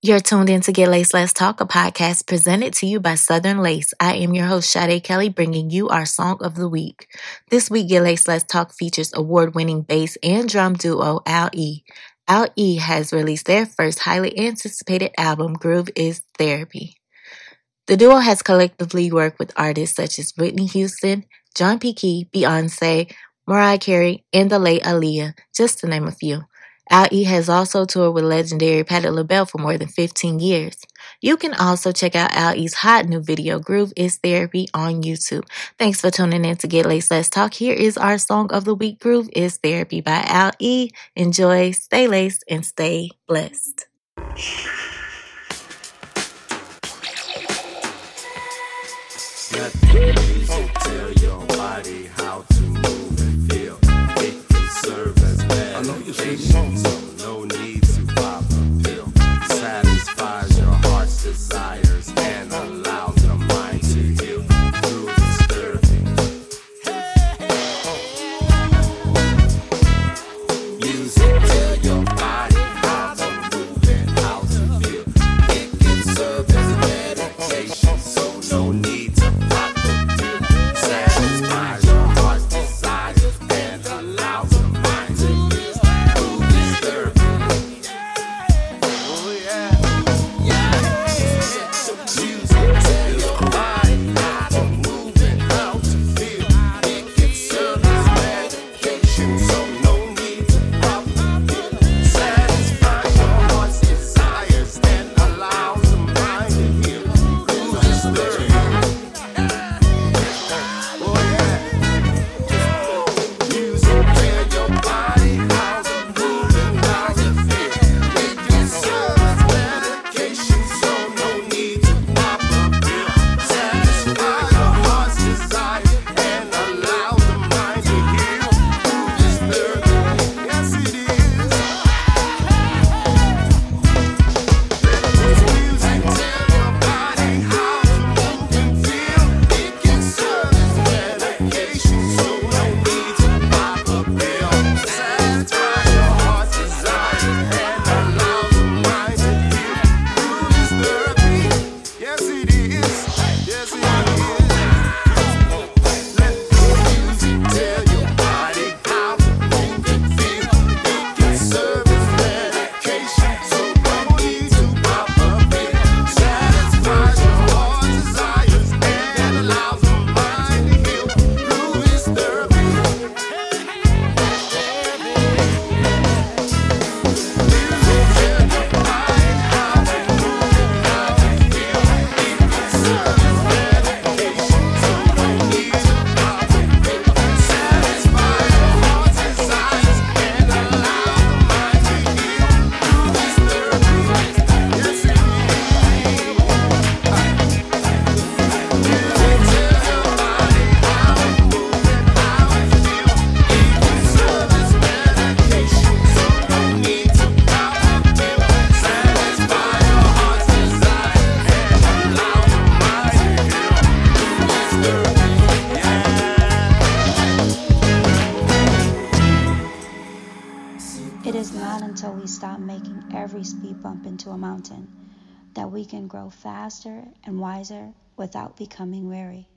You're tuned in to Get Laced Let's Talk, a podcast presented to you by Southern Lace. I am your host, Sade Kelly, bringing you our song of the week. This week, Get Laced Let's Talk features award-winning bass and drum duo Al E. Al E has released their first highly anticipated album, Groove is Therapy. The duo has collectively worked with artists such as Whitney Houston, John P. Key, Beyonce, Mariah Carey, and the late Aaliyah, just to name a few. Al E has also toured with legendary Patti LaBelle for more than 15 years. You can also check out AL-E's hot new video, Groove is Therapy, on YouTube. Thanks for tuning in to Get Laced Let's Talk. Here is our song of the week, Groove is Therapy by Al E. Enjoy, stay laced, and stay blessed. Until we stop making every speed bump into a mountain that we can grow faster and wiser without becoming weary.